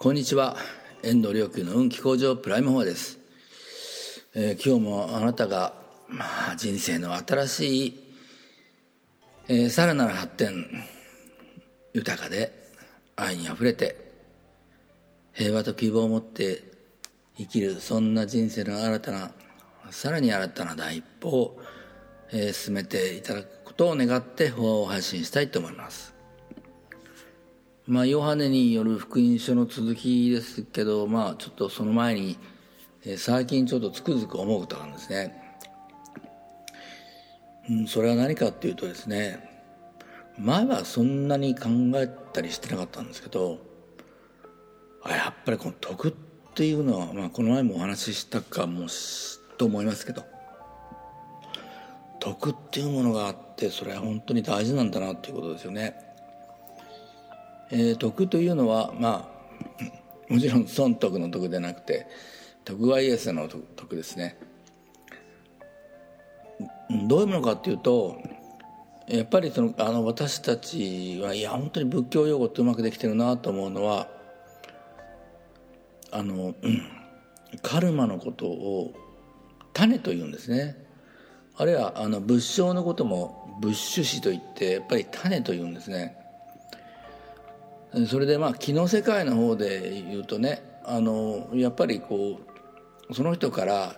こんにちは。遠藤良久の運気向上プライム4です、えー、今日もあなたが、まあ、人生の新しい、えー、さらなる発展豊かで愛にあふれて平和と希望を持って生きるそんな人生の新たなさらに新たな第一歩を、えー、進めていただくことを願って法を配信したいと思います。まあ、ヨハネによる福音書の続きですけど、まあ、ちょっとその前に、えー、最近ちょっとつくづく思うことがあるんですね。うん、それは何かっていうとですね、前はそんなに考えたりしてなかったんですけど、あやっぱりこの徳っていうのは、まあ、この前もお話ししたかもしと思いますけど、徳っていうものがあって、それは本当に大事なんだなっていうことですよね。えー、徳というのはまあもちろん損得の徳でなくて徳川家康の徳ですね。どういうものかっていうとやっぱりそのあの私たちはいや本当に仏教用語ってうまくできてるなと思うのはあの、カルマのことを種というんですね。あるいはあの仏性のことも仏種子といってやっぱり種というんですね。それでまあ気の世界の方で言うとねあのやっぱりこうその人から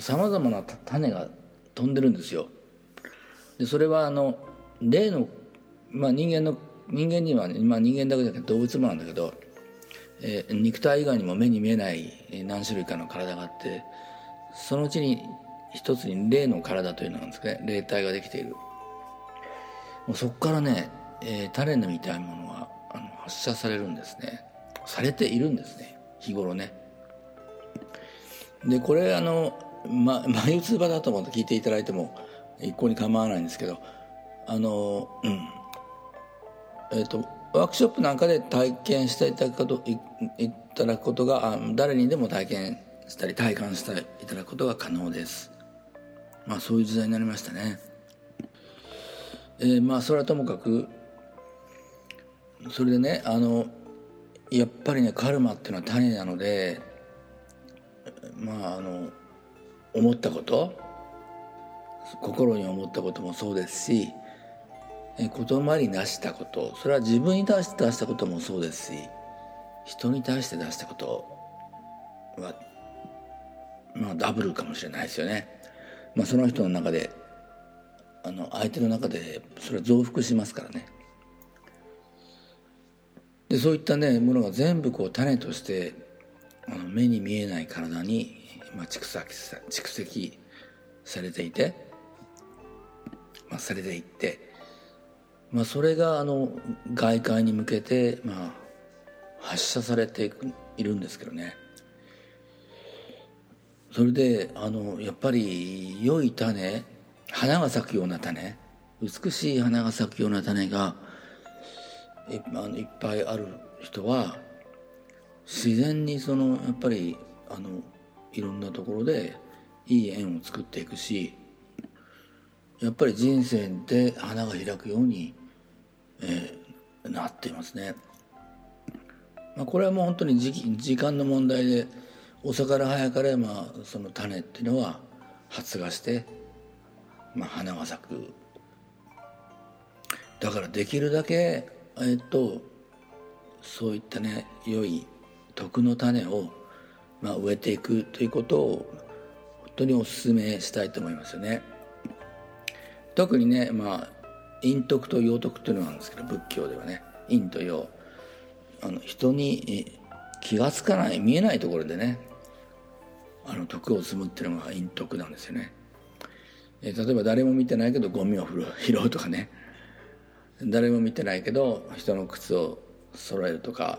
さまざまな種が飛んでるんですよ。でそれはあの例の、まあ、人間の人間には、まあ、人間だけじゃなくて動物もなんだけど、えー、肉体以外にも目に見えない何種類かの体があってそのうちに一つに霊の体というのなんですね霊体ができているもうそこからね、えー、種のみたいなものがあの発射されるんですね。されているんですね。日頃ね。でこれあの、ま、眉唾だと思って聞いていただいても一向に構わないんですけどあのうん。えっ、ー、とワークショップなんかで体験していただくこといいただくことがあ誰にでも体験したり体感していただくことが可能です。まあそういう時代になりましたね。えー、まあそれはともかくそれでねあのやっぱりねカルマっていうのは種なのでまああの思ったこと心に思ったこともそうですし言葉に出したことそれは自分に対して出したこともそうですし人に対して出したことはまあダブルかもしれないですよね。まあ、その人の中であの相手の中でそれは増幅しますからね。でそういったねものが全部こう種としてあの目に見えない体に、まあ、蓄積蓄積されていて、まあ、されていって、まあ、それがあの外界に向けて、まあ、発射されていくいるんですけどね。それであのやっぱり良い種花が咲くような種美しい花が咲くような種がいっぱいある人は自然にそのやっぱりあのいろんなところでいい縁を作っていくしやっぱり人生で花が開くように、えー、なっていますね。まあ、これはもう本当に時時間の問題で遅かれ早かれ、まあ、その種っていうのは発芽して、まあ、花が咲くだからできるだけえっとそういったね良い徳の種を、まあ、植えていくということを本当にお勧めしたいと思いますよね。特にねまあ陰徳と陽徳というのがあるんですけど仏教ではね陰と陽あの人に気が付かない見えないところでねあの徳を積むっていうのが陰徳なんですよね。え例えば誰も見てないけどゴミを拾うとかね誰も見てないけど人の靴を揃えるとか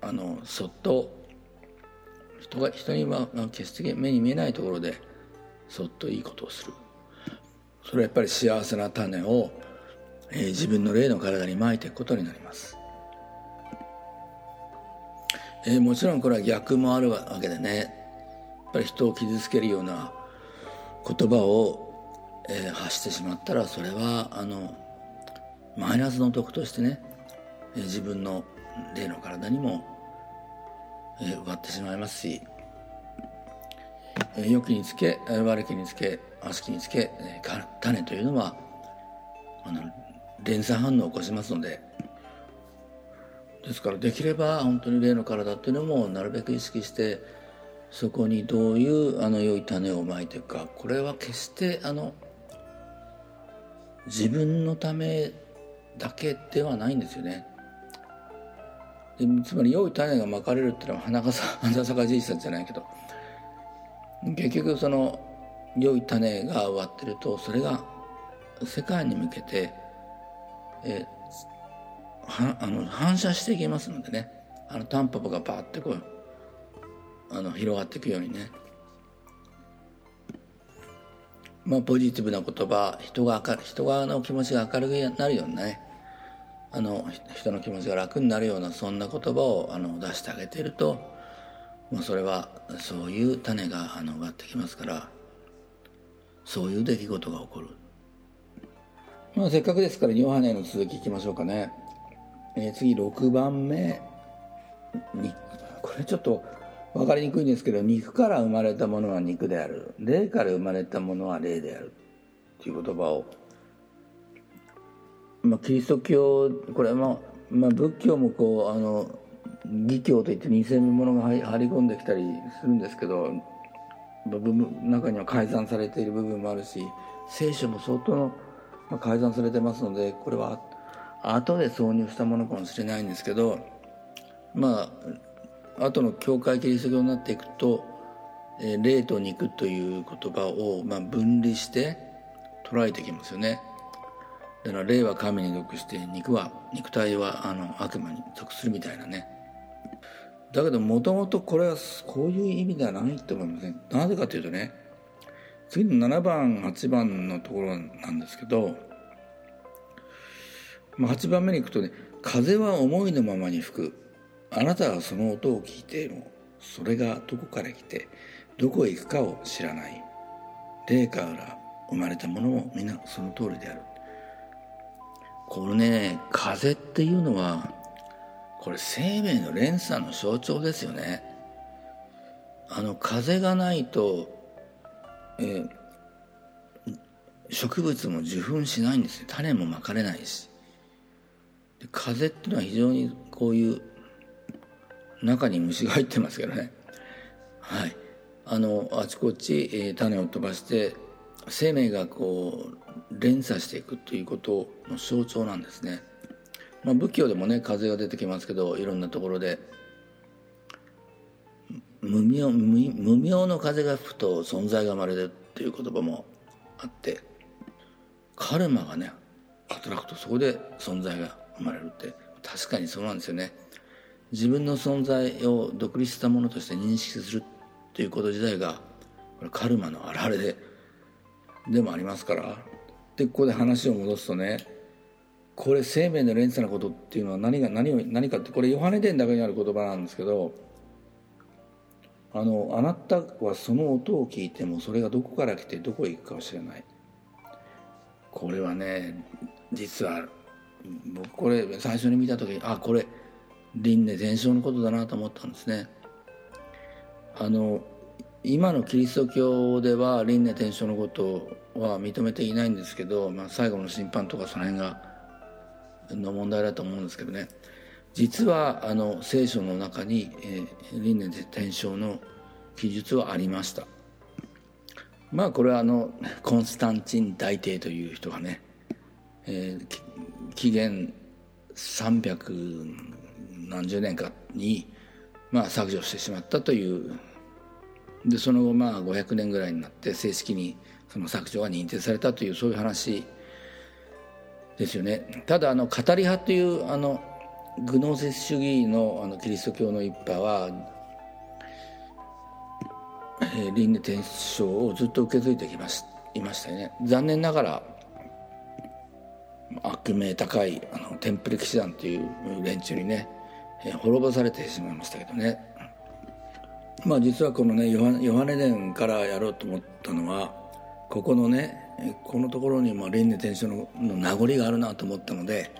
あのそっと人が人には決して目に見えないところでそっといいことをする。それはやっぱり幸せな種を、えー、自分の霊の体にまいていくことになります、えー、もちろんこれは逆もあるわけでね。やっぱり人を傷つけるような言葉を、えー、発してしまったらそれはあのマイナスの徳としてね自分の霊の体にもえー、奪ってしまいますし、えー、良きにつけ悪きにつけ悪しきにつけ、種というのはあの連鎖反応を起こしますのでですからできれば本当に霊の体っていうのもなるべく意識してそこにどういうあの良い種をまいていくかこれは決してあの自分のためだけではないんですよね。でつまり良い種がまかれるっていうのは花がさ 花咲かじいさんじゃないけど。結局その良い種が植わってるとそれが世界に向けて、えはあの反射していきますのでね。あのタンポポがバーってこうあの広がっていくようにね。まあポジティブな言葉人が明る人側の気持ちが明るくなるようなねあの人の気持ちが楽になるようなそんな言葉をあの出してあげてると、まあ、それはそういう種があの上がってきますからそういう出来事が起こる、まあ、せっかくですからヨハネの続きいきましょうかね、えー、次6番目にこれちょっと分かりにくいんですけど肉から生まれたものは肉である。霊から生まれたものは霊である。っていう言葉を。まあ、キリスト教これは、まあ、仏教もこうあの義教といって偽物が張り込んできたりするんですけど中には改ざんされている部分もあるし聖書も相当の、まあ、改ざんされてますのでこれは後で挿入したものかもしれないんですけどまあ後の教会キリスト教になっていくと「えー、霊と肉」という言葉を、まあ、分離して捉えてきますよね。だから霊は神に属して肉は肉体はあの悪魔に属するみたいなね。だけどもともとこれはこういう意味ではないと思いません。なぜかというとね次の7番8番のところなんですけど、まあ、8番目に行くとね「風は思いのままに吹く。あなたはその音を聞いてもそれがどこから来てどこへ行くかを知らない。霊から生まれたものも皆その通りである」このね風っていうのはこれ生命の連鎖の象徴ですよね。あの風がないと、え、植物も受粉しないんですよ種もまかれないし。風っていうのは非常にこういう中に虫が入ってますけどね。はい。あのあちこち、えー、種を飛ばして生命がこう連鎖していくということの象徴なんですね、まあ、仏教でもね風が出てきますけどいろんなところで無名無名の風が吹くと存在が生まれるっていう言葉もあってカルマがね働くとそこで存在が生まれるって確かにそうなんですよね。自分の存在を独立したものとして認識するっていうこと自体がこれカルマの表れででもありますから。でここで話を戻すとねこれ生命の連鎖のことっていうのは何が何を何かってこれヨハネ伝だけにある言葉なんですけどあのあなたはその音を聞いてもそれがどこから来てどこへ行くかを知らない。これはね実は僕これ最初に見た時あこれ輪廻伝承のことだなと思ったんですね。あの今のキリスト教では輪廻転生のことは認めていないんですけど、まあ、最後の審判とかその辺がの問題だと思うんですけどね。実はあの聖書の中に、えー、輪廻転生の記述はありました。まあこれはあのコンスタンチン大帝という人がね、えー、紀元300何十年かに、まあ、削除してしまったという。でその後まあ500年ぐらいになって正式にその削除が認定されたというそういう話ですよね。ただあの語り派というあのグノーセス主義のあのキリスト教の一派は、えー、輪廻転生をずっと受け継いできましいましたよね。残念ながら悪名高いあのテンプレ騎士団という連中にね、滅ぼされてしまいましたけどね。まあ実はこのねヨハネ伝からやろうと思ったのはここのねこのところにも輪廻転生の名残があるなと思ったので、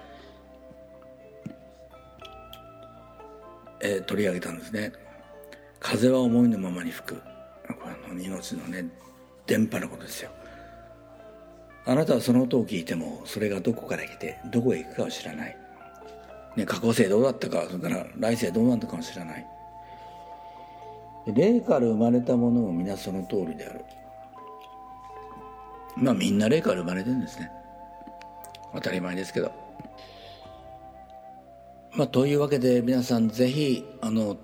えー、取り上げたんですね。風は思いのままに吹く。これの命のね電波のことですよ。あなたはその音を聞いてもそれがどこから来てどこへ行くかは知らない、ね、過去世どうだったかそれから来世どうなったかも知らない。霊から生まれたものも皆その通りである。まあみんな霊から生まれてるんですね。当たり前ですけど。まあというわけで皆さんぜひあの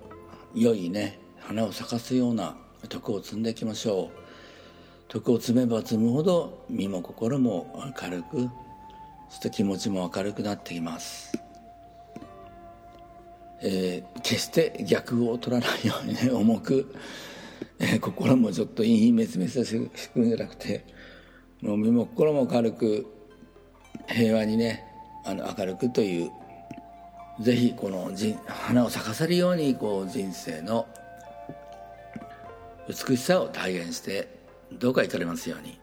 良いね花を咲かすような徳を積んでいきましょう。徳を積めば積むほど身も心も軽くそして気持ちも明るくなってきます。えー、決して逆を取らないようにね重く、えー、心もちょっといいめつめつしくんじゃなくてもう身も心も軽く平和にねあの明るくというぜひこの花を咲かせるようにこう人生の美しさを体現してどうかいかれますように。